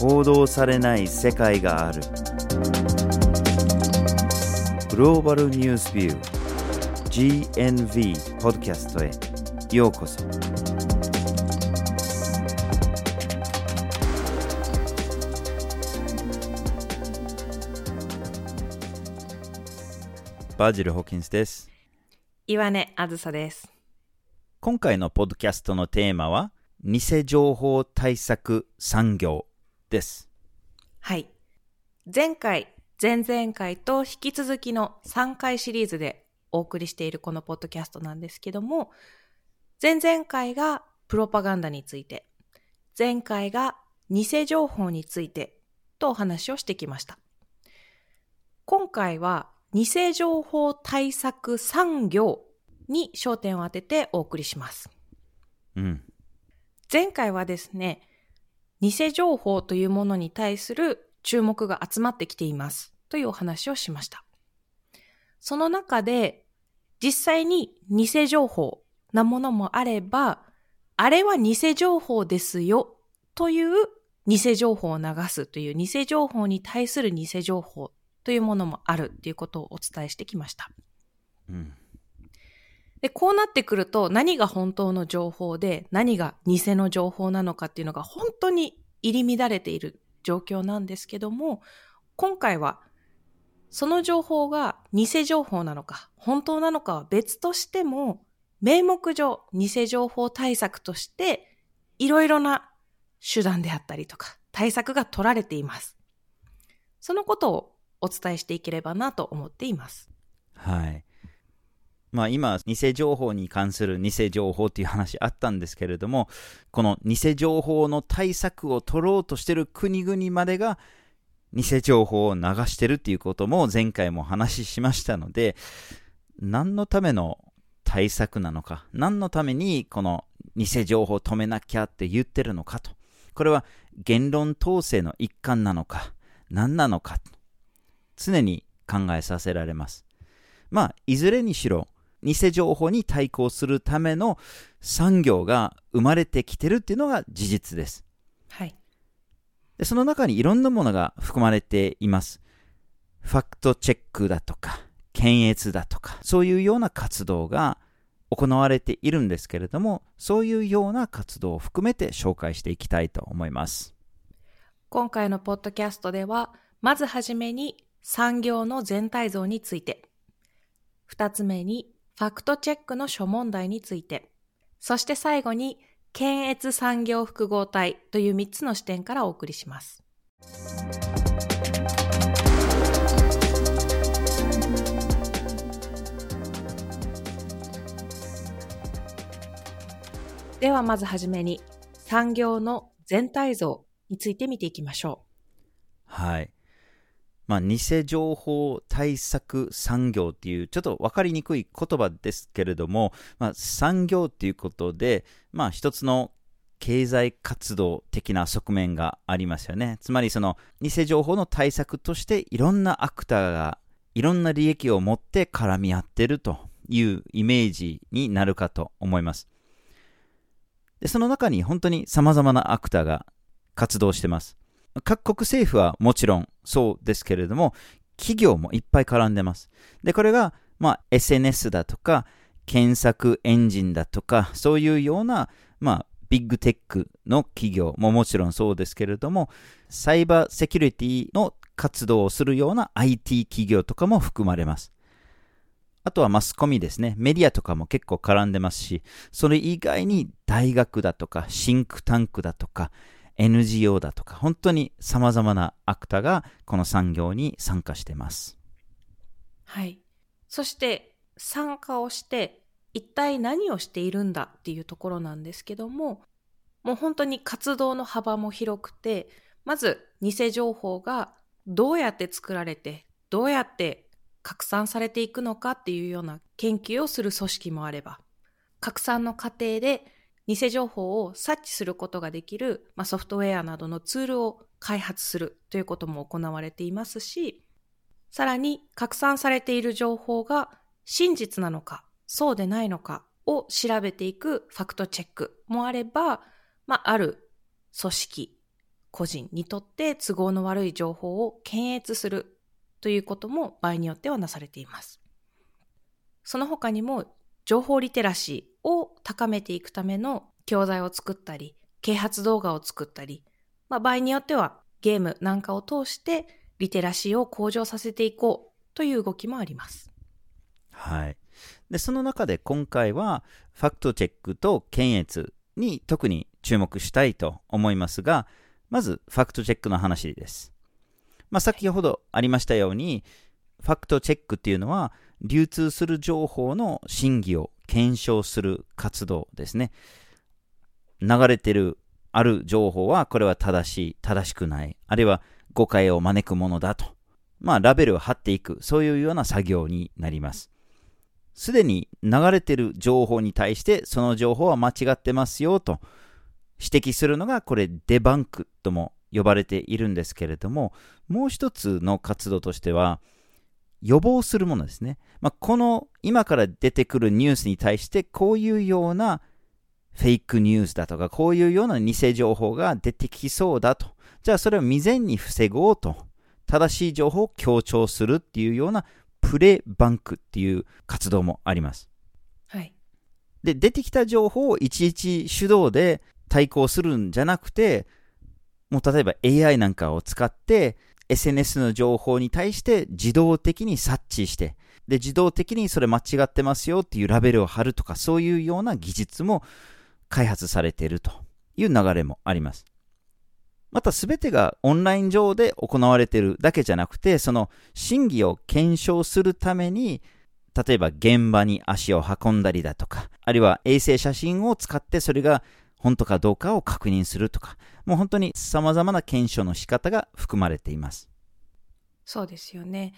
報道されない世界がある。グローバルニュースビュー GNV ポッドキャストへ。ようこそ。バジル・ホーキンスです。岩根あずさです。今回のポッドキャストのテーマは偽情報対策産業ですはい。前回、前々回と引き続きの3回シリーズでお送りしているこのポッドキャストなんですけども、前々回がプロパガンダについて、前回が偽情報についてとお話をしてきました。今回は偽情報対策産業に焦点を当ててお送りします。うん前回はですね、偽情報というものに対する注目が集まってきていますというお話をしました。その中で、実際に偽情報なものもあれば、あれは偽情報ですよという偽情報を流すという偽情報に対する偽情報というものもあるということをお伝えしてきました。うんで、こうなってくると何が本当の情報で何が偽の情報なのかっていうのが本当に入り乱れている状況なんですけども、今回はその情報が偽情報なのか本当なのかは別としても、名目上偽情報対策としていろいろな手段であったりとか対策が取られています。そのことをお伝えしていければなと思っています。はい。まあ今、偽情報に関する偽情報っていう話あったんですけれども、この偽情報の対策を取ろうとしている国々までが、偽情報を流してるっていうことも前回も話しましたので、何のための対策なのか、何のためにこの偽情報を止めなきゃって言ってるのかと。これは言論統制の一環なのか、何なのか、常に考えさせられます。まあ、いずれにしろ、偽情報に対抗するための産業が生まれてきてるっていうのが事実です。はい。でその中にいろんなものが含まれています。ファクトチェックだとか、検閲だとか、そういうような活動が行われているんですけれども、そういうような活動を含めて紹介していきたいと思います。今回のポッドキャストでは、まずはじめに産業の全体像について、二つ目にファクトチェックの諸問題について、そして最後に検閲産業複合体という三つの視点からお送りします。ではまずはじめに産業の全体像について見ていきましょうはい。まあ、偽情報対策産業っていう、ちょっと分かりにくい言葉ですけれども、まあ、産業っていうことで、まあ、一つの経済活動的な側面がありますよね。つまり、その、偽情報の対策として、いろんなアクターが、いろんな利益を持って絡み合ってるというイメージになるかと思います。で、その中に本当に様々なアクターが活動してます。各国政府はもちろんそうですけれども、企業もいっぱい絡んでます。で、これが、まあ、SNS だとか、検索エンジンだとか、そういうような、まあ、ビッグテックの企業ももちろんそうですけれども、サイバーセキュリティの活動をするような IT 企業とかも含まれます。あとはマスコミですね。メディアとかも結構絡んでますし、それ以外に大学だとか、シンクタンクだとか、NGO だとか、本当に様々なアクタがこの産業に参加してます。はい。そして参加をして一体何をしているんだっていうところなんですけども、もう本当に活動の幅も広くて、まず偽情報がどうやって作られて、どうやって拡散されていくのかっていうような研究をする組織もあれば、拡散の過程で偽情報を察知することができる、まあ、ソフトウェアなどのツールを開発するということも行われていますし、さらに拡散されている情報が真実なのか、そうでないのかを調べていくファクトチェックもあれば、まあ、ある組織、個人にとって都合の悪い情報を検閲するということも場合によってはなされています。その他にも情報リテラシーを高めていくための教材を作ったり、啓発動画を作ったり、まあ、場合によってはゲームなんかを通してリテラシーを向上させていこうという動きもあります。はい。で、その中で今回はファクトチェックと検閲に特に注目したいと思いますが、まずファクトチェックの話です。まあ、先ほどありましたように、ファクトチェックっていうのは流通する情報の真偽を検証する活動ですね。流れてるある情報はこれは正しい、正しくない、あるいは誤解を招くものだと。まあ、ラベルを貼っていく、そういうような作業になります。すでに流れてる情報に対して、その情報は間違ってますよと指摘するのが、これデバンクとも呼ばれているんですけれども、もう一つの活動としては、予防するものですね。まあ、この今から出てくるニュースに対してこういうようなフェイクニュースだとかこういうような偽情報が出てきそうだと。じゃあそれを未然に防ごうと。正しい情報を強調するっていうようなプレバンクっていう活動もあります。はい。で、出てきた情報をいちいち手動で対抗するんじゃなくて、もう例えば AI なんかを使って SNS の情報に対して自動的に察知して、で、自動的にそれ間違ってますよっていうラベルを貼るとか、そういうような技術も開発されているという流れもあります。また全てがオンライン上で行われているだけじゃなくて、その真偽を検証するために、例えば現場に足を運んだりだとか、あるいは衛星写真を使ってそれが本当かどうかを確認するとか、もう本当に様々な検証の仕方が含まれています。そうですよね。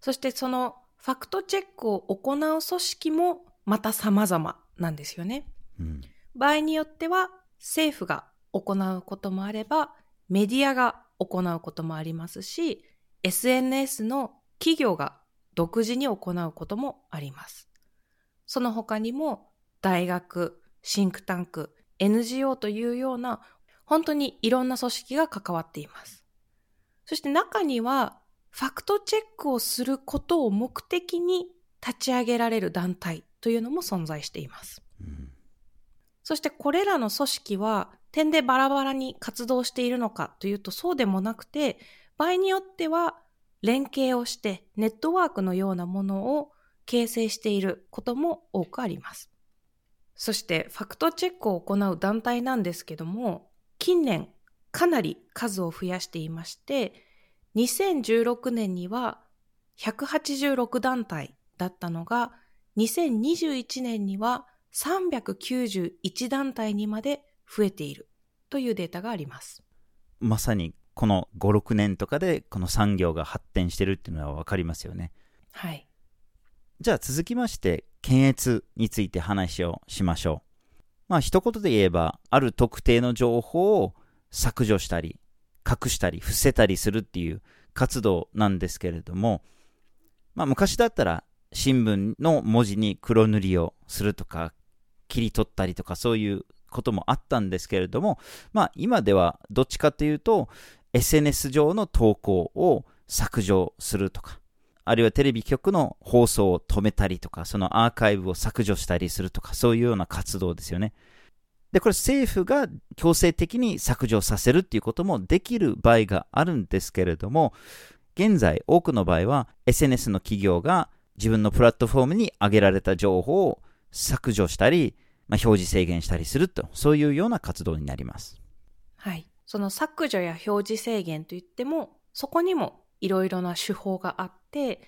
そしてそのファクトチェックを行う組織もまた様々なんですよね。うん、場合によっては政府が行うこともあれば、メディアが行うこともありますし、SNS の企業が独自に行うこともあります。その他にも大学、シンクタンク、NGO というような本当にいろんな組織が関わっています。そして中にはファクトチェックをすることを目的に立ち上げられる団体というのも存在しています。うん、そしてこれらの組織は点でバラバラに活動しているのかというとそうでもなくて場合によっては連携をしてネットワークのようなものを形成していることも多くあります。そしてファクトチェックを行う団体なんですけども、近年かなり数を増やしていまして、2016年には186団体だったのが、2021年には391団体にまで増えているというデータがあります。まさにこの5、6年とかでこの産業が発展してるっていうのはわかりますよね。はい。じゃあ続きまして、検閲について話をしましょう。まあ一言で言えば、ある特定の情報を削除したり、隠したり、伏せたりするっていう活動なんですけれども、まあ昔だったら新聞の文字に黒塗りをするとか、切り取ったりとかそういうこともあったんですけれども、まあ今ではどっちかというと SNS 上の投稿を削除するとか、あるいはテレビ局の放送を止めたりとか、そのアーカイブを削除したりするとか、そういうような活動ですよね。で、これ政府が強制的に削除させるっていうこともできる場合があるんですけれども、現在多くの場合は SNS の企業が自分のプラットフォームに上げられた情報を削除したり、まあ、表示制限したりすると、そういうような活動になります。はい。その削除や表示制限といっても、そこにもいろいろな手法があって、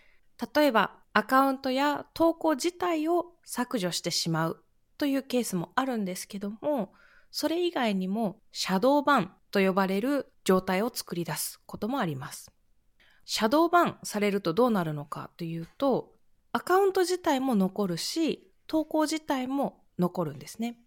例えばアカウントや投稿自体を削除してしまうというケースもあるんですけども、それ以外にもシャドーバンと呼ばれる状態を作り出すこともあります。シャドーバンされるとどうなるのかというと、アカウント自体も残るし、投稿自体も残るんですね。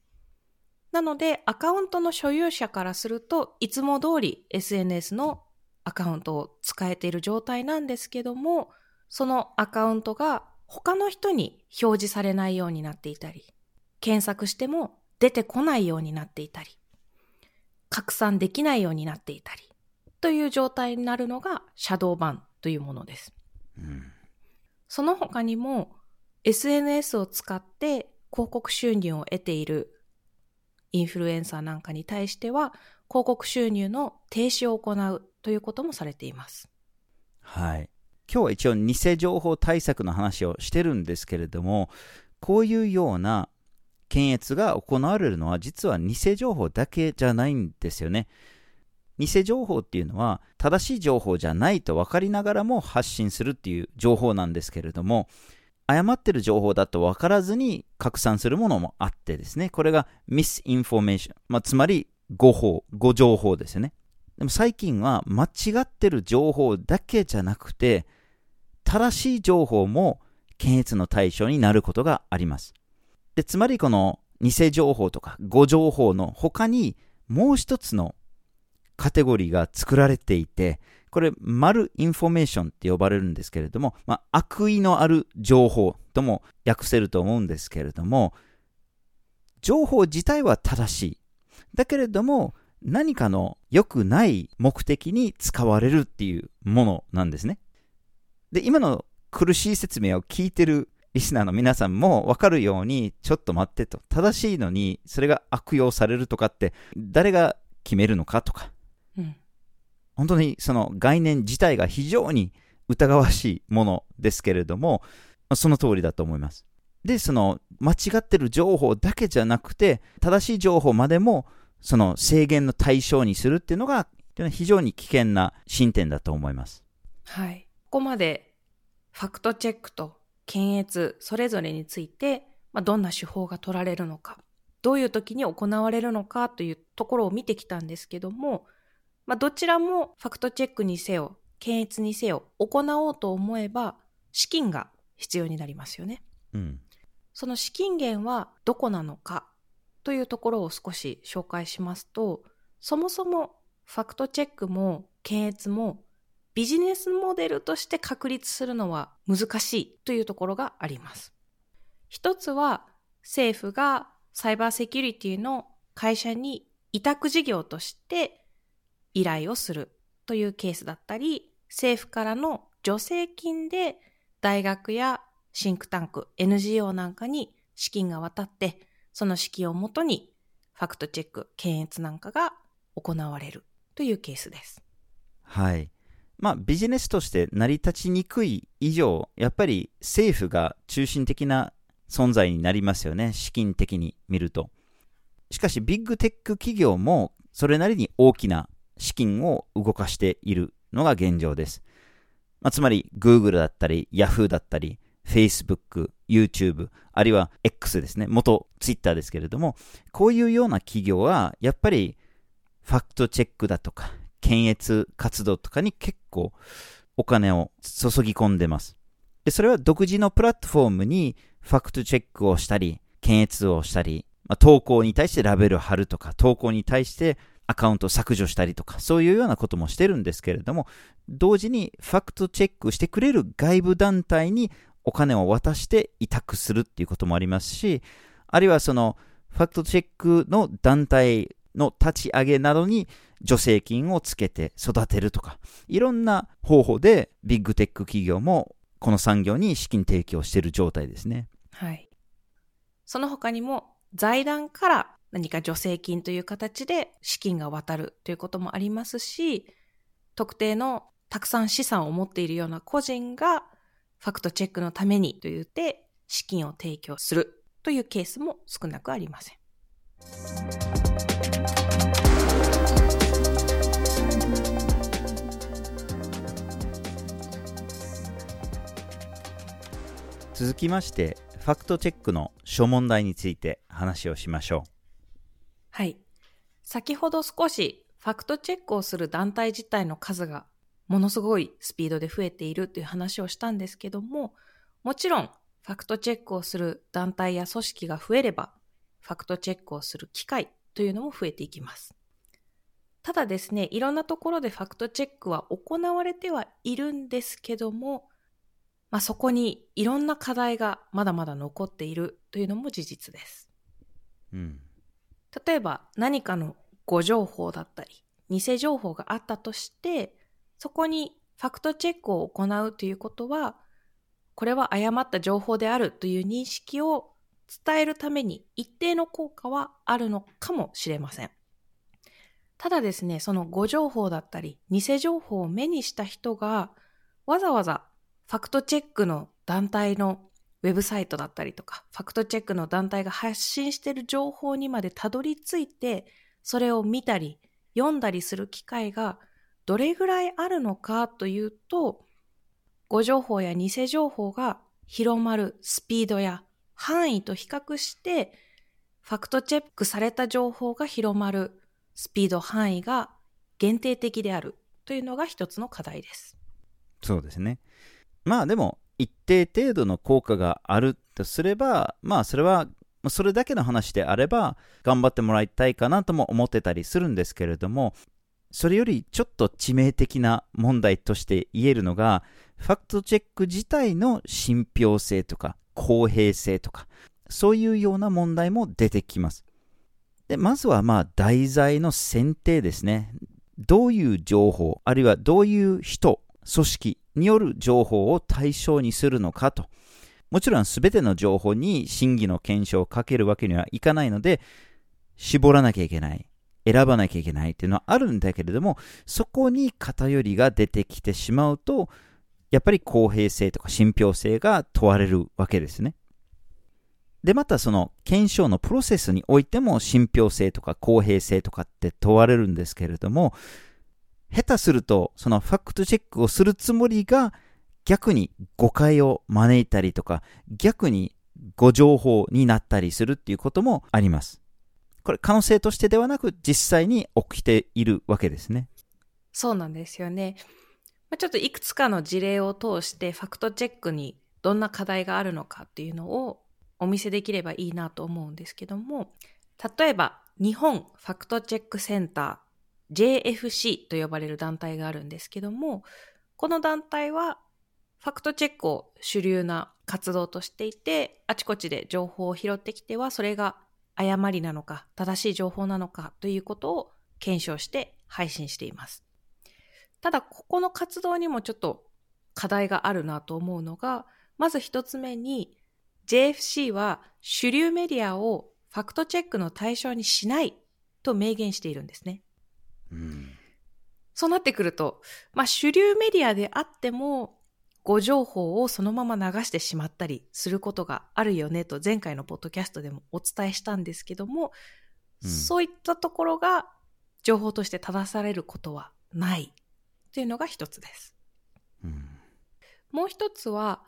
なので、アカウントの所有者からするといつも通り SNS のアカウントを使えている状態なんですけども、そのアカウントが他の人に表示されないようになっていたり、検索しても出てこないようになっていたり、拡散できないようになっていたり、という状態になるのがシャドーバンというものです。うん、その他にも SNS を使って広告収入を得ているインフルエンサーなんかに対しては広告収入の停止を行うということもされています。はい。今日は一応偽情報対策の話をしてるんですけれども、こういうような検閲が行われるのは実は偽情報だけじゃないんですよね。偽情報っていうのは正しい情報じゃないと分かりながらも発信するっていう情報なんですけれども、誤ってる情報だと分からずに拡散するものもあってですね、これが misinformation、まあ、つまり誤報、誤情報ですよね。でも最近は間違ってる情報だけじゃなくて、正しい情報も検閲の対象になることがあります。で、つまりこの偽情報とか誤情報の他にもう一つのカテゴリーが作られていて、これ、 malinformation って呼ばれるんですけれども、まあ、悪意のある情報とも訳せると思うんですけれども、情報自体は正しい。だけれども、何かの良くない目的に使われるっていうものなんですね。で、今の苦しい説明を聞いてるリスナーの皆さんもわかるように、ちょっと待ってと。正しいのに、それが悪用されるとかって、誰が決めるのかとか。うん、本当にその概念自体が非常に疑わしいものですけれども、その通りだと思います。で、その間違ってる情報だけじゃなくて、正しい情報までもその制限の対象にするっていうのが非常に危険な進展だと思います。はい。ここまでファクトチェックと検閲それぞれについて、まあ、どんな手法が取られるのか、どういう時に行われるのかというところを見てきたんですけども、まあ、どちらもファクトチェックにせよ、検閲にせよ、行おうと思えば、資金が必要になりますよね。うん。その資金源はどこなのかというところを少し紹介しますと、そもそもファクトチェックも検閲もビジネスモデルとして確立するのは難しいというところがあります。一つは政府がサイバーセキュリティの会社に委託事業として依頼をするというケースだったり、政府からの助成金で大学やシンクタンク、NGO なんかに資金が渡って、その資金をもとにファクトチェック、検閲なんかが行われるというケースです。はい。まあビジネスとして成り立ちにくい以上、やっぱり政府が中心的な存在になりますよね。資金的に見ると。しかしビッグテック企業もそれなりに大きな資金を動かしているのが現状です。まあ、つまり、Google だったり、Yahoo だったり、Facebook、YouTube、あるいは X ですね。元 Twitter ですけれども、こういうような企業は、やっぱり、ファクトチェックだとか、検閲活動とかに結構お金を注ぎ込んでます。で、それは独自のプラットフォームにファクトチェックをしたり、検閲をしたり、まあ、投稿に対してラベル貼るとか、投稿に対してアカウント削除したりとか、そういうようなこともしてるんですけれども、同時にファクトチェックしてくれる外部団体にお金を渡して委託するっていうこともありますし、あるいはそのファクトチェックの団体の立ち上げなどに助成金をつけて育てるとか、いろんな方法でビッグテック企業もこの産業に資金提供している状態ですね。はい。その他にも財団から何か助成金という形で資金が渡るということもありますし、特定のたくさん資産を持っているような個人がファクトチェックのためにと言って資金を提供するというケースも少なくありません。続きましてファクトチェックの諸問題について話をしましょう。はい。先ほど少しファクトチェックをする団体自体の数がものすごいスピードで増えているという話をしたんですけども、もちろんファクトチェックをする団体や組織が増えれば、ファクトチェックをする機会というのも増えていきます。ただですね、いろんなところでファクトチェックは行われてはいるんですけども、まあ、そこにいろんな課題がまだまだ残っているというのも事実です。うん。例えば何かの誤情報だったり、偽情報があったとして、そこにファクトチェックを行うということは、これは誤った情報であるという認識を伝えるために一定の効果はあるのかもしれません。ただですね、その誤情報だったり、偽情報を目にした人が、わざわざファクトチェックの団体のウェブサイトだったりとか、ファクトチェックの団体が発信している情報にまでたどり着いて、それを見たり、読んだりする機会がどれぐらいあるのかというと、誤情報や偽情報が広まるスピードや範囲と比較して、ファクトチェックされた情報が広まるスピード範囲が限定的であるというのが一つの課題です。そうですね。まあでも、一定程度の効果があるとすれば、まあそれは、それだけの話であれば、頑張ってもらいたいかなとも思ってたりするんですけれども、それよりちょっと致命的な問題として言えるのが、ファクトチェック自体の信憑性とか公平性とか、そういうような問題も出てきます。でまずはまあ題材の選定ですね。どういう情報、あるいはどういう人、組織による情報を対象にするのかと。もちろん全ての情報に真偽の検証をかけるわけにはいかないので、絞らなきゃいけない。選ばなきゃいけないっていうのはあるんだけれども、そこに偏りが出てきてしまうと、やっぱり公平性とか信憑性が問われるわけですね。で、またその検証のプロセスにおいても信憑性とか公平性とかって問われるんですけれども、下手すると、そのファクトチェックをするつもりが、逆に誤解を招いたりとか、逆に誤情報になったりするっていうこともあります。これ可能性としてではなく、実際に起きているわけですね。そうなんですよね。ちょっといくつかの事例を通してファクトチェックにどんな課題があるのかっていうのをお見せできればいいなと思うんですけども、例えば日本ファクトチェックセンター JFC と呼ばれる団体があるんですけども、この団体はファクトチェックを主流な活動としていて、あちこちで情報を拾ってきては、それが誤りなのか、正しい情報なのかということを検証して配信しています。ただ、ここの活動にもちょっと課題があるなと思うのが、まず一つ目に、JFC は主流メディアをファクトチェックの対象にしないと明言しているんですね。うん、そうなってくると、まあ主流メディアであっても、誤情報をそのまま流してしまったりすることがあるよねと前回のポッドキャストでもお伝えしたんですけども、うん、そういったところが情報として正されることはないというのが一つです。うん、もう一つは、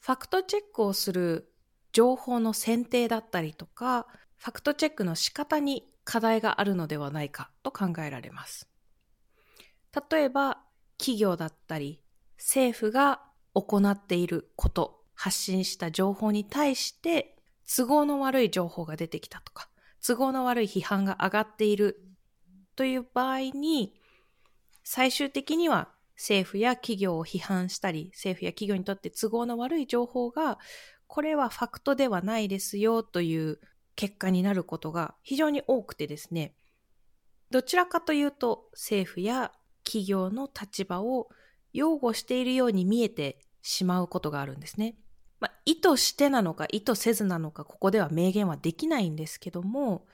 ファクトチェックをする情報の選定だったりとか、ファクトチェックの仕方に課題があるのではないかと考えられます。例えば、企業だったり、政府が行っていること、発信した情報に対して、都合の悪い情報が出てきたとか、都合の悪い批判が上がっているという場合に、最終的には政府や企業を批判したり、政府や企業にとって都合の悪い情報が、これはファクトではないですよという結果になることが非常に多くてですね、どちらかというと政府や企業の立場を擁護しているように見えてしまうことがあるんですね。まあ、意図してなのか意図せずなのかここでは明言はできないんですけども、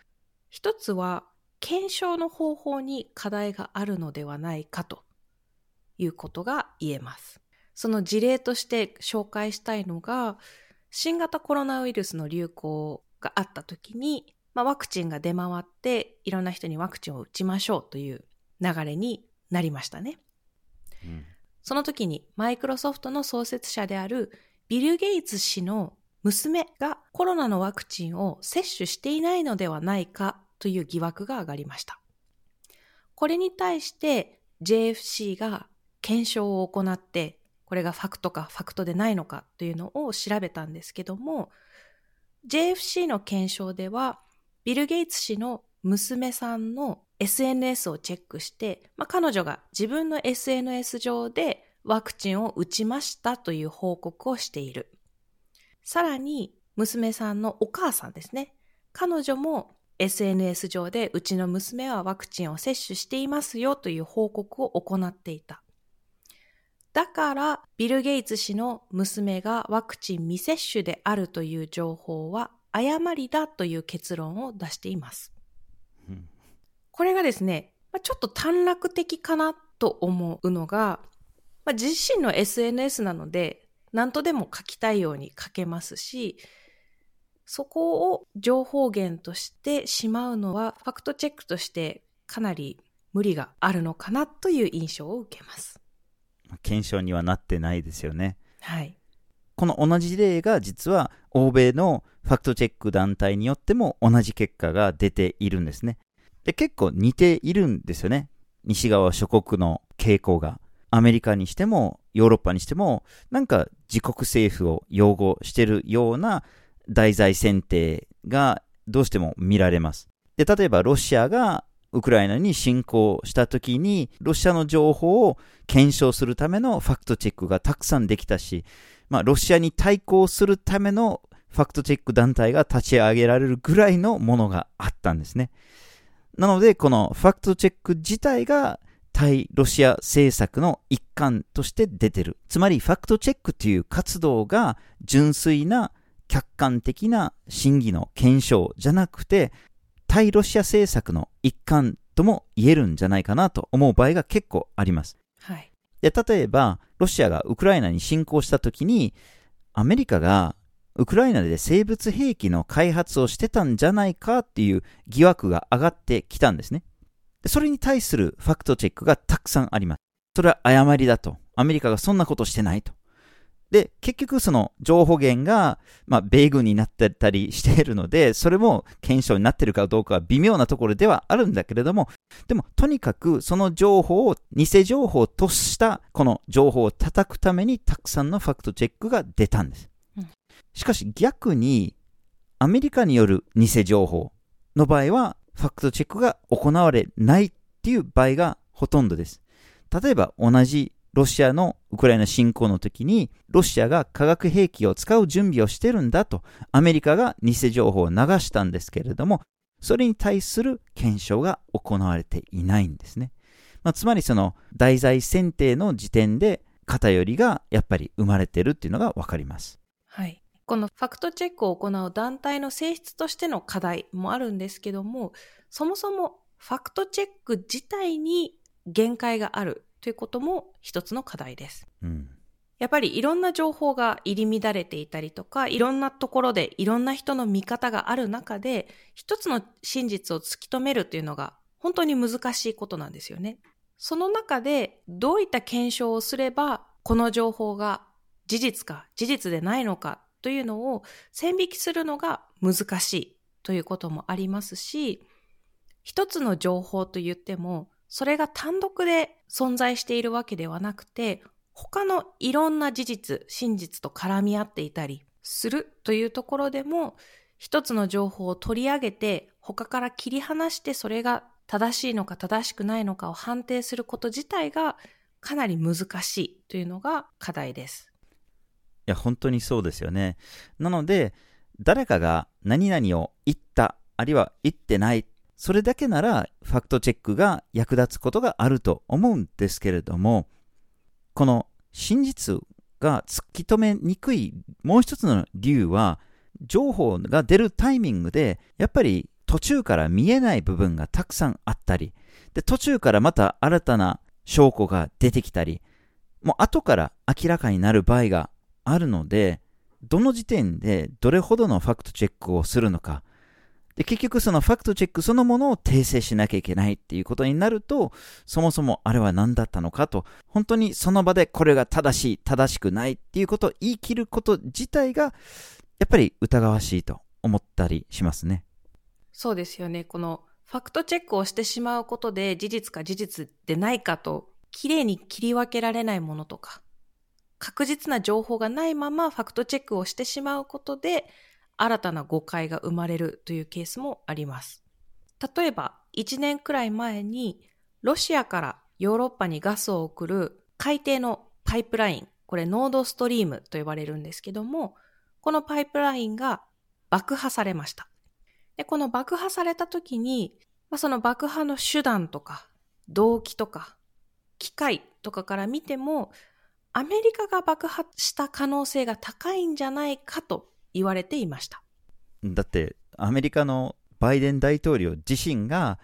一つは検証の方法に課題があるのではないかということが言えます。その事例として紹介したいのが、新型コロナウイルスの流行があった時に、まあ、ワクチンが出回っていろんな人にワクチンを打ちましょうという流れになりましたね。うん、その時にマイクロソフトの創設者であるビル・ゲイツ氏の娘がコロナのワクチンを接種していないのではないかという疑惑が上がりました。これに対して JFC が検証を行って、これがファクトかファクトでないのかというのを調べたんですけども、JFC の検証では、ビル・ゲイツ氏の娘さんの SNS をチェックして、まあ、彼女が自分の SNS 上でワクチンを打ちましたという報告をしている。さらに、娘さんのお母さんですね。彼女も SNS 上でうちの娘はワクチンを接種していますよという報告を行っていた。だからビル・ゲイツ氏の娘がワクチン未接種であるという情報は誤りだという結論を出しています。これがですね、ちょっと短絡的かなと思うのが、まあ、自身の SNS なので何とでも書きたいように書けますし、そこを情報源としてしまうのはファクトチェックとしてかなり無理があるのかなという印象を受けます。検証にはなってないですよね。はい。この同じ例が実は欧米のファクトチェック団体によっても同じ結果が出ているんですね。で、結構似ているんですよね。西側諸国の傾向が。アメリカにしてもヨーロッパにしてもなんか自国政府を擁護してるような題材選定がどうしても見られます。で、例えばロシアがウクライナに侵攻した時に、ロシアの情報を検証するためのファクトチェックがたくさんできたし、まあ、ロシアに対抗するためのファクトチェック団体が立ち上げられるぐらいのものがあったんですね。なので、このファクトチェック自体が対ロシア政策の一環として出てる。つまり、ファクトチェックという活動が純粋な客観的な審議の検証じゃなくて、対ロシア政策の一環とも言えるんじゃないかなと思う場合が結構あります。はい。で、例えば、ロシアがウクライナに侵攻した時に、アメリカがウクライナで生物兵器の開発をしてたんじゃないかっていう疑惑が上がってきたんですね。それに対するファクトチェックがたくさんあります。それは誤りだと。アメリカがそんなことしてないと。で、結局その情報源が、まあ、米軍になってたりしているので、それも検証になってるかどうかは微妙なところではあるんだけれども、でも、とにかくその情報を、偽情報としたこの情報を叩くためにたくさんのファクトチェックが出たんです。しかし逆に、アメリカによる偽情報の場合は、ファクトチェックが行われないっていう場合がほとんどです。例えば同じロシアのウクライナ侵攻の時に、ロシアが化学兵器を使う準備をしてるんだと、アメリカが偽情報を流したんですけれども、それに対する検証が行われていないんですね。まあ、つまりその題材選定の時点で偏りがやっぱり生まれてるっていうのがわかります。はい。このファクトチェックを行う団体の性質としての課題もあるんですけども、そもそもファクトチェック自体に限界があるということも一つの課題です。うん、やっぱりいろんな情報が入り乱れていたりとか、いろんなところでいろんな人の見方がある中で、一つの真実を突き止めるというのが本当に難しいことなんですよね。その中でどういった検証をすれば、この情報が事実か事実でないのかというのを線引きするのが難しいということもありますし、一つの情報と言っても、それが単独で存在しているわけではなくて、他のいろんな事実、真実と絡み合っていたりするというところでも、一つの情報を取り上げて、他から切り離してそれが正しいのか正しくないのかを判定すること自体がかなり難しいというのが課題です。や、本当にそうですよね。なので、誰かが何々を言った、あるいは言ってないそれだけならファクトチェックが役立つことがあると思うんですけれども、この真実が突き止めにくいもう一つの理由は、情報が出るタイミングで、やっぱり途中から見えない部分がたくさんあったり、で、途中からまた新たな証拠が出てきたり、もう後から明らかになる場合があるので、どの時点でどれほどのファクトチェックをするのか、で、結局そのファクトチェックそのものを訂正しなきゃいけないっていうことになると、そもそもあれは何だったのかと、本当にその場でこれが正しい、正しくないっていうことを言い切ること自体が、やっぱり疑わしいと思ったりしますね。そうですよね。このファクトチェックをしてしまうことで事実か事実でないかと、きれいに切り分けられないものとか、確実な情報がないままファクトチェックをしてしまうことで、新たな誤解が生まれるというケースもあります。例えば、1年くらい前に、ロシアからヨーロッパにガスを送る海底のパイプライン、これノードストリームと呼ばれるんですけども、このパイプラインが爆破されました。で、この爆破された時に、まあ、その爆破の手段とか、動機とか、機械とかから見ても、アメリカが爆破した可能性が高いんじゃないかと言われていました。だって、アメリカのバイデン大統領自身が、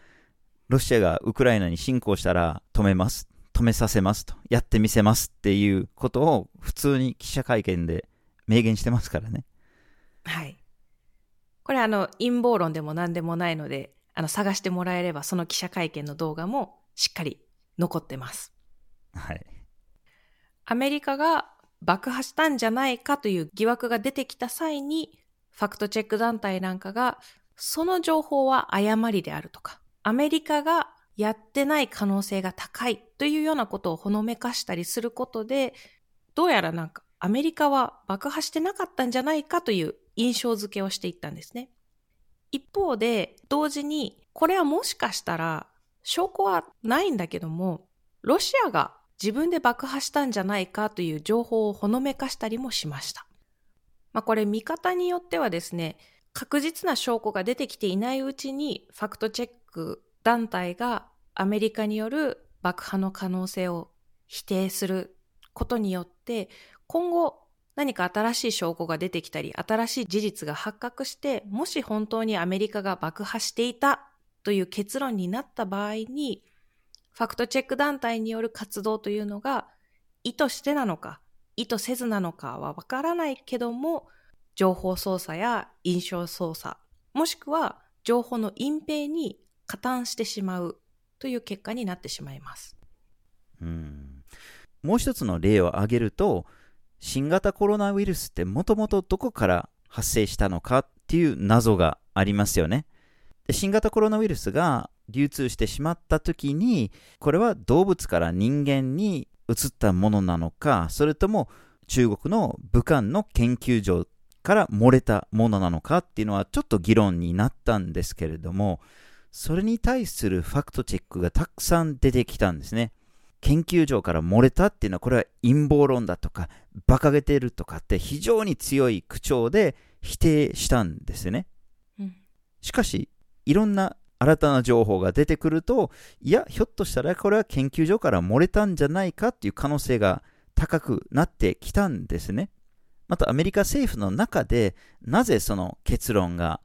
ロシアがウクライナに侵攻したら止めます、止めさせますと、やってみせますっていうことを普通に記者会見で明言してますからね。はい。これあの陰謀論でも何でもないので、あの探してもらえればその記者会見の動画もしっかり残ってます。はい。アメリカが爆破したんじゃないかという疑惑が出てきた際に、ファクトチェック団体なんかが、その情報は誤りであるとか、アメリカがやってない可能性が高いというようなことをほのめかしたりすることで、どうやらなんかアメリカは爆破してなかったんじゃないかという印象付けをしていったんですね。一方で、同時に、これはもしかしたら、証拠はないんだけども、ロシアが自分で爆破したんじゃないかという情報をほのめかしたりもしました。まあこれ見方によってはですね、確実な証拠が出てきていないうちにファクトチェック団体がアメリカによる爆破の可能性を否定することによって今後何か新しい証拠が出てきたり、新しい事実が発覚して、もし本当にアメリカが爆破していたという結論になった場合に、ファクトチェック団体による活動というのが意図してなのか、意図せずなのかはわからないけども、情報操作や印象操作、もしくは情報の隠蔽に加担してしまうという結果になってしまいます。うんもう一つの例を挙げると、新型コロナウイルスってもともとどこから発生したのかっていう謎がありますよね。で新型コロナウイルスが流通してしまった時に、これは動物から人間に移ったものなのか、それとも中国の武漢の研究所から漏れたものなのかっていうのはちょっと議論になったんですけれども、それに対するファクトチェックがたくさん出てきたんですね。研究所から漏れたっていうのはこれは陰謀論だとか馬鹿げてるとかって非常に強い口調で否定したんですよね、うん、しかしいろんな新たな情報が出てくるといやひょっとしたらこれは研究所から漏れたんじゃないかっていう可能性が高くなってきたんですね。またアメリカ政府の中でなぜその結論が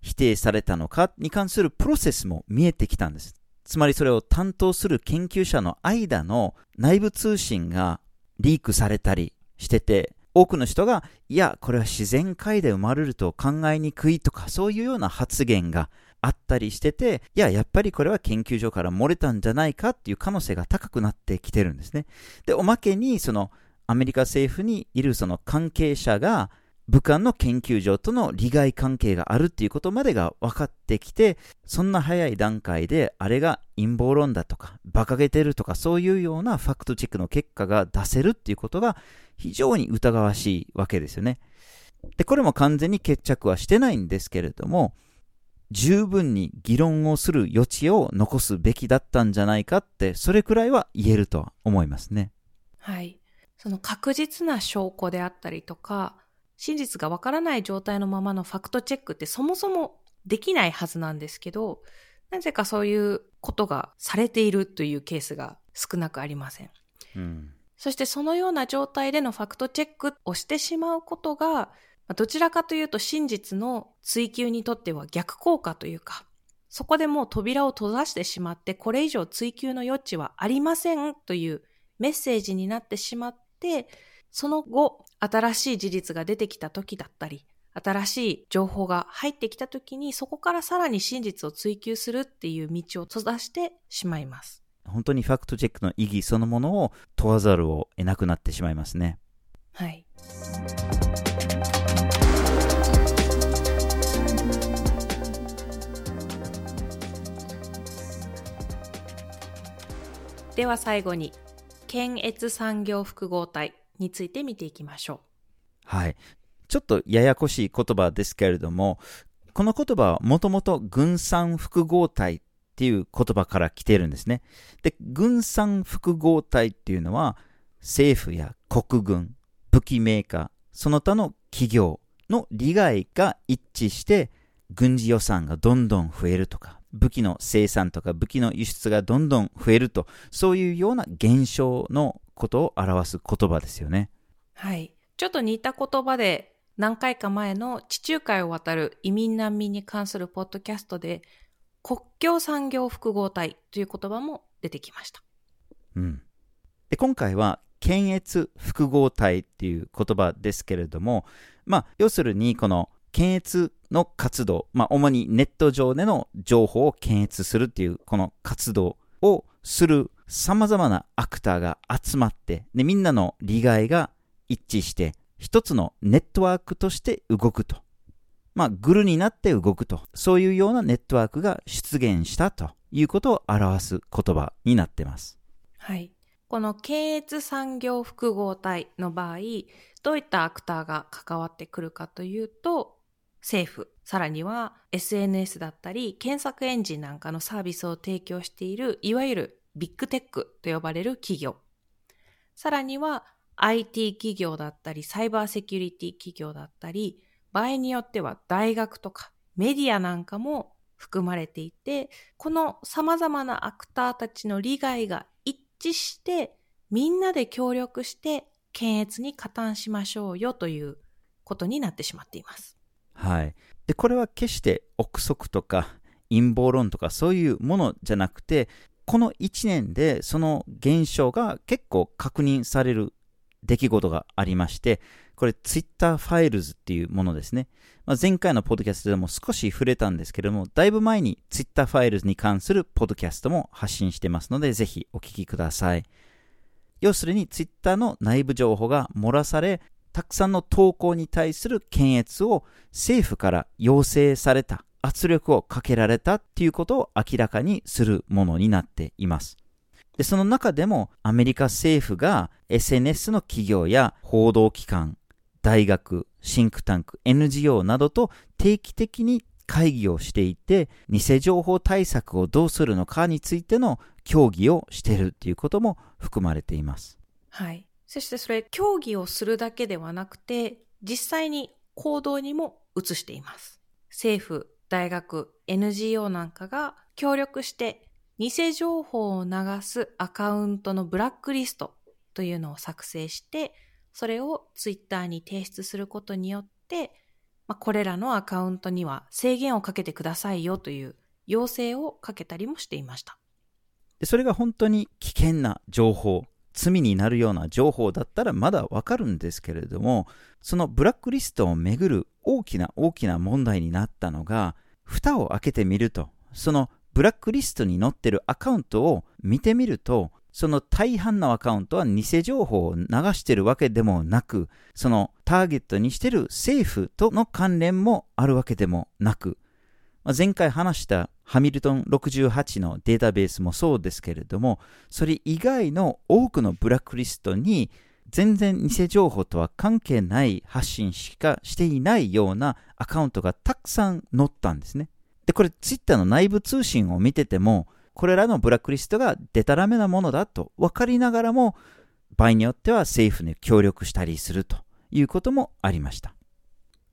否定されたのかに関するプロセスも見えてきたんです。つまりそれを担当する研究者の間の内部通信がリークされたりしてて、多くの人が、いや、これは自然界で生まれると考えにくいとか、そういうような発言があったりしてて、いや、やっぱりこれは研究所から漏れたんじゃないかっていう可能性が高くなってきてるんですね。で、おまけに、その、アメリカ政府にいるその関係者が、武漢の研究所との利害関係があるっていうことまでが分かってきて、そんな早い段階であれが陰謀論だとか、馬鹿げてるとか、そういうようなファクトチェックの結果が出せるっていうことが非常に疑わしいわけですよね。で、これも完全に決着はしてないんですけれども、十分に議論をする余地を残すべきだったんじゃないかって、それくらいは言えるとは思いますね。はい。その確実な証拠であったりとか、真実がわからない状態のままのファクトチェックってそもそもできないはずなんですけど、なぜかそういうことがされているというケースが少なくありません。うん、そしてそのような状態でのファクトチェックをしてしまうことが、どちらかというと真実の追求にとっては逆効果というか、そこでもう扉を閉ざしてしまって、これ以上追求の余地はありませんというメッセージになってしまって、その後、新しい事実が出てきた時だったり、新しい情報が入ってきた時に、そこからさらに真実を追求するっていう道を閉ざしてしまいます。本当にファクトチェックの意義そのものを問わざるを得なくなってしまいますね。はい。では最後に、検閲産業複合体について見ていきましょう。はい。ちょっとややこしい言葉ですけれども、この言葉はもともと軍産複合体っていう言葉から来てるんですね。で、軍産複合体っていうのは、政府や国軍、武器メーカー、その他の企業の利害が一致して軍事予算がどんどん増えるとか、武器の生産とか武器の輸出がどんどん増えると、そういうような現象のことを表す言葉ですよね。はい。ちょっと似た言葉で何回か前の地中海を渡る移民難民に関するポッドキャストで国境産業複合体という言葉も出てきました。うん。で、今回は検閲複合体っていう言葉ですけれども、まあ、要するにこの検閲の活動、まあ、主にネット上での情報を検閲するっていうこの活動をする様々なアクターが集まって、で、みんなの利害が一致して、一つのネットワークとして動くと。まあ、グルになって動くと。そういうようなネットワークが出現したということを表す言葉になってます。はい。この検閲産業複合体の場合、どういったアクターが関わってくるかというと、政府、さらには SNS だったり、検索エンジンなんかのサービスを提供している、いわゆるビッグテックと呼ばれる企業。さらには IT 企業だったり、サイバーセキュリティ企業だったり、場合によっては大学とかメディアなんかも含まれていて、この様々なアクターたちの利害が一致して、みんなで協力して検閲に加担しましょうよということになってしまっています。はい。で、これは決して憶測とか陰謀論とかそういうものじゃなくて、この1年でその現象が結構確認される出来事がありまして、これ Twitter ファイルズっていうものですね。まあ、前回のポッドキャストでも少し触れたんですけども、だいぶ前に Twitter ファイルズに関するポッドキャストも発信してますので、ぜひお聞きください。要するに Twitter の内部情報が漏らされ、たくさんの投稿に対する検閲を政府から要請された、圧力をかけられたっていうことを明らかにするものになっています。で、その中でもアメリカ政府が SNS の企業や報道機関、大学、シンクタンク、NGO などと定期的に会議をしていて、偽情報対策をどうするのかについての協議をしているということも含まれています。はい。そしてそれ、協議をするだけではなくて、実際に行動にも移しています。政府、大学、NGO なんかが協力して偽情報を流すアカウントのブラックリストというのを作成して、それをツイッターに提出することによって、まあ、これらのアカウントには制限をかけてくださいよという要請をかけたりもしていました。でそれが本当に危険な情報、罪になるような情報だったらまだわかるんですけれども、そのブラックリストをめぐる大きな大きな問題になったのが、蓋を開けてみると、そのブラックリストに載ってるアカウントを見てみると、その大半のアカウントは偽情報を流してるわけでもなく、そのターゲットにしてる政府との関連もあるわけでもなく、ま、前回話したハミルトン68のデータベースもそうですけれども、それ以外の多くのブラックリストに全然偽情報とは関係ない発信しかしていないようなアカウントがたくさん載ったんですね。で、これツイッターの内部通信を見てても、これらのブラックリストがデタラメなものだと分かりながらも、場合によっては政府に協力したりするということもありました。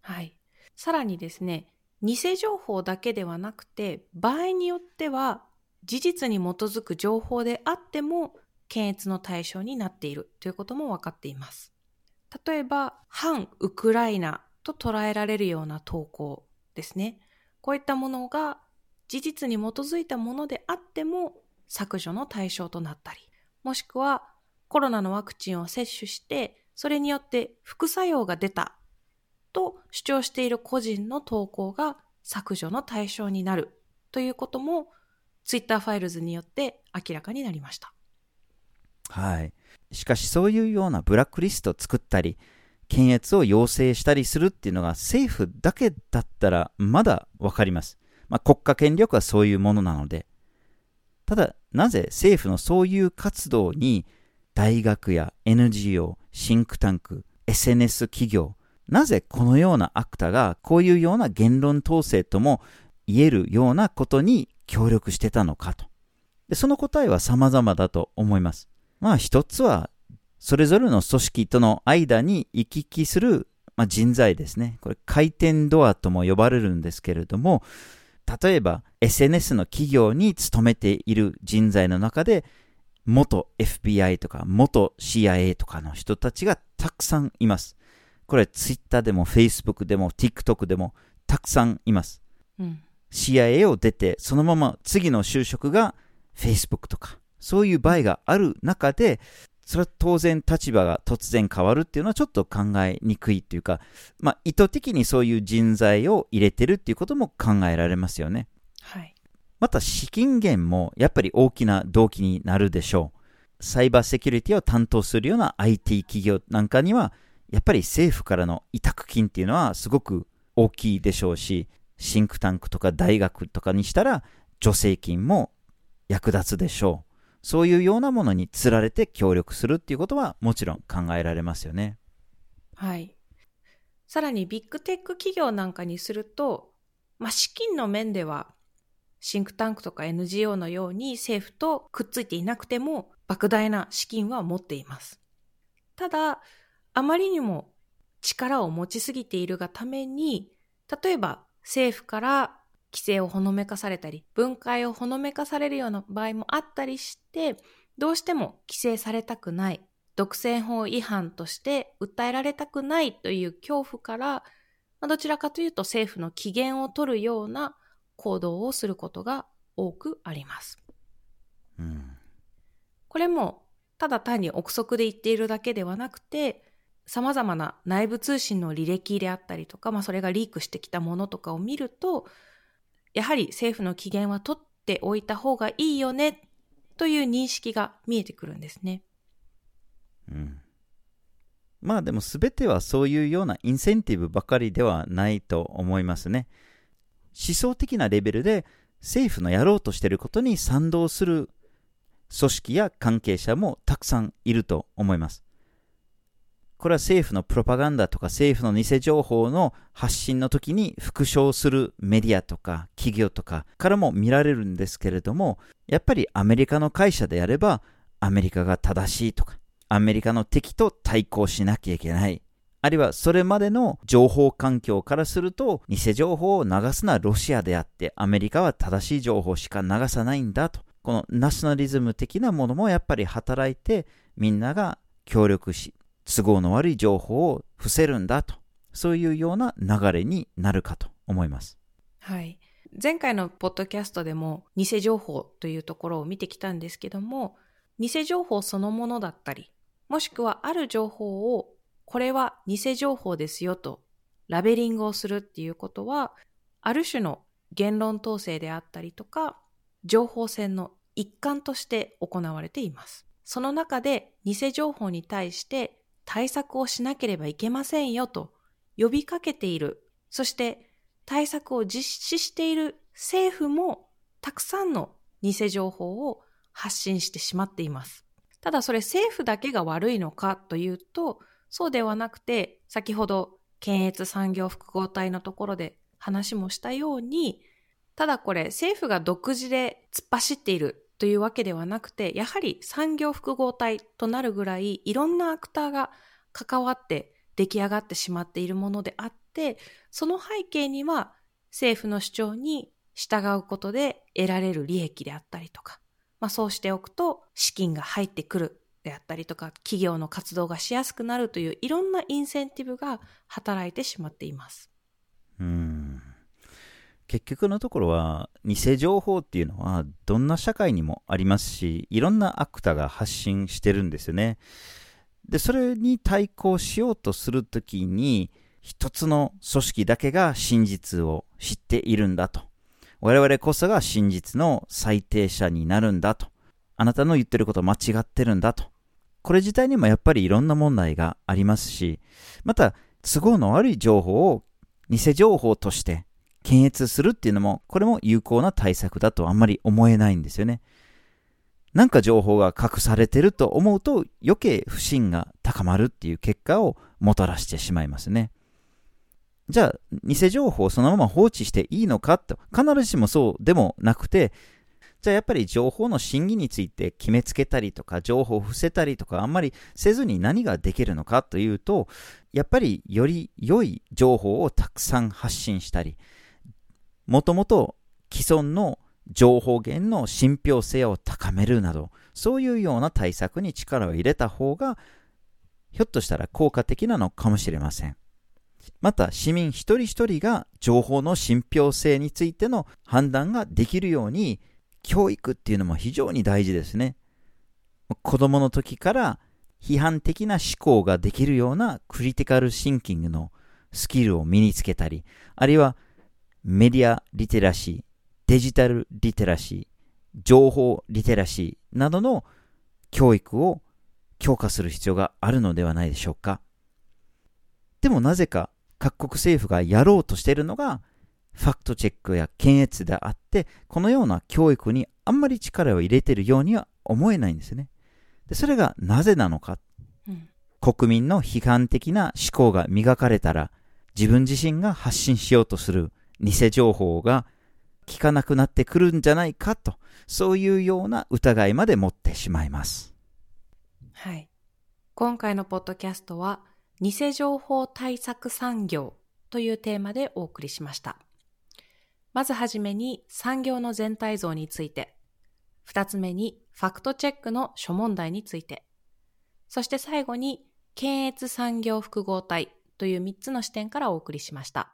はい。さらにですね、偽情報だけではなくて、場合によっては事実に基づく情報であっても検閲の対象になっているということも分かっています。例えば、反ウクライナと捉えられるような投稿ですね。こういったものが事実に基づいたものであっても削除の対象となったり、もしくはコロナのワクチンを接種して、それによって副作用が出たと主張している個人の投稿が削除の対象になるということも Twitter ファイルズによって明らかになりました。はい。しかしそういうようなブラックリストを作ったり、検閲を要請したりするっていうのが政府だけだったらまだわかります。まあ、国家権力はそういうものなので。ただ、なぜ政府のそういう活動に大学や NGO、シンクタンク、SNS 企業、なぜこのようなアクタがこういうような言論統制とも言えるようなことに協力してたのかと。でその答えは様々だと思います。まあ一つはそれぞれの組織との間に行き来するまあ、人材ですね。これ回転ドアとも呼ばれるんですけれども、例えば SNS の企業に勤めている人材の中で、元 FBI とか元 CIA とかの人たちがたくさんいます。これ Twitter でも Facebook でも TikTok でもたくさんいます。うん、CIA を出てそのまま次の就職が Facebook とかそういう場合がある中でそれは当然立場が突然変わるっていうのはちょっと考えにくいっていうか、まあ、意図的にそういう人材を入れてるっていうことも考えられますよね。はい。また資金源もやっぱり大きな動機になるでしょう。サイバーセキュリティを担当するような IT 企業なんかには、やっぱり政府からの委託金っていうのはすごく大きいでしょうし、シンクタンクとか大学とかにしたら助成金も役立つでしょう。そういうようなものにつられて協力するっていうことはもちろん考えられますよね。はい。さらにビッグテック企業なんかにすると、まあ、資金の面ではシンクタンクとか NGO のように政府とくっついていなくても莫大な資金は持っています。ただ、あまりにも力を持ちすぎているがために、例えば政府から規制をほのめかされたり、分解をほのめかされるような場合もあったりして、どうしても規制されたくない、独占法違反として訴えられたくないという恐怖から、まどちらかというと政府の機嫌を取るような行動をすることが多くあります。うん、これもただ単に憶測で言っているだけではなくて、様々な内部通信の履歴であったりとか、まあそれがリークしてきたものとかを見ると、やはり政府の機嫌は取っておいた方がいいよねという認識が見えてくるんですね。うん。まあでも全てはそういうようなインセンティブばかりではないと思いますね。思想的なレベルで政府のやろうとしていることに賛同する組織や関係者もたくさんいると思います。これは政府のプロパガンダとか政府の偽情報の発信の時に復唱するメディアとか企業とかからも見られるんですけれども、やっぱりアメリカの会社であれば、アメリカが正しいとか、アメリカの敵と対抗しなきゃいけない。あるいはそれまでの情報環境からすると、偽情報を流すのはロシアであって、アメリカは正しい情報しか流さないんだと。このナショナリズム的なものもやっぱり働いて、みんなが協力し、都合の悪い情報を伏せるんだと、そういうような流れになるかと思います。はい。前回のポッドキャストでも偽情報というところを見てきたんですけども、偽情報そのものだったり、もしくはある情報をこれは偽情報ですよとラベリングをするっていうことは、ある種の言論統制であったりとか、情報戦の一環として行われています。その中で偽情報に対して対策をしなければいけませんよと呼びかけている。そして対策を実施している政府もたくさんの偽情報を発信してしまっています。ただそれ政府だけが悪いのかというと、そうではなくて、先ほど検閲産業複合体のところで話もしたように、ただこれ政府が独自で突っ走っているというわけではなくて、やはり産業複合体となるぐらいいろんなアクターが関わって出来上がってしまっているものであって、その背景には政府の主張に従うことで得られる利益であったりとか、まあそうしておくと資金が入ってくるであったりとか、企業の活動がしやすくなるといういろんなインセンティブが働いてしまっています。うん結局のところは、偽情報っていうのは、どんな社会にもありますし、いろんなアクタが発信してるんですよね。で、それに対抗しようとするときに、一つの組織だけが真実を知っているんだと。我々こそが真実の最低者になるんだと。あなたの言ってること間違ってるんだと。これ自体にもやっぱりいろんな問題がありますし、また、都合の悪い情報を偽情報として検閲するっていうのも、これも有効な対策だとあんまり思えないんですよね。なんか情報が隠されてると思うと余計不信が高まるっていう結果をもたらしてしまいますね。じゃあ、偽情報をそのまま放置していいのかと、必ずしもそうでもなくて、じゃあやっぱり情報の真偽について決めつけたりとか、情報を伏せたりとか、あんまりせずに何ができるのかというと、やっぱりより良い情報をたくさん発信したり、もともと既存の情報源の信憑性を高めるなど、そういうような対策に力を入れた方が、ひょっとしたら効果的なのかもしれません。また、市民一人一人が情報の信憑性についての判断ができるように、教育っていうのも非常に大事ですね。子供の時から批判的な思考ができるようなクリティカルシンキングのスキルを身につけたり、あるいはメディアリテラシー、デジタルリテラシー、情報リテラシーなどの教育を強化する必要があるのではないでしょうか。でもなぜか各国政府がやろうとしているのがファクトチェックや検閲であって、このような教育にあんまり力を入れているようには思えないんですね。でそれがなぜなのか、うん、国民の批判的な思考が磨かれたら、自分自身が発信しようとする偽情報が効かなくなってくるんじゃないかと、そういうような疑いまで持ってしまいます。はい。今回のポッドキャストは、偽情報対策産業というテーマでお送りしました。まずはじめに産業の全体像について、二つ目にファクトチェックの諸問題について、そして最後に検閲産業複合体という三つの視点からお送りしました。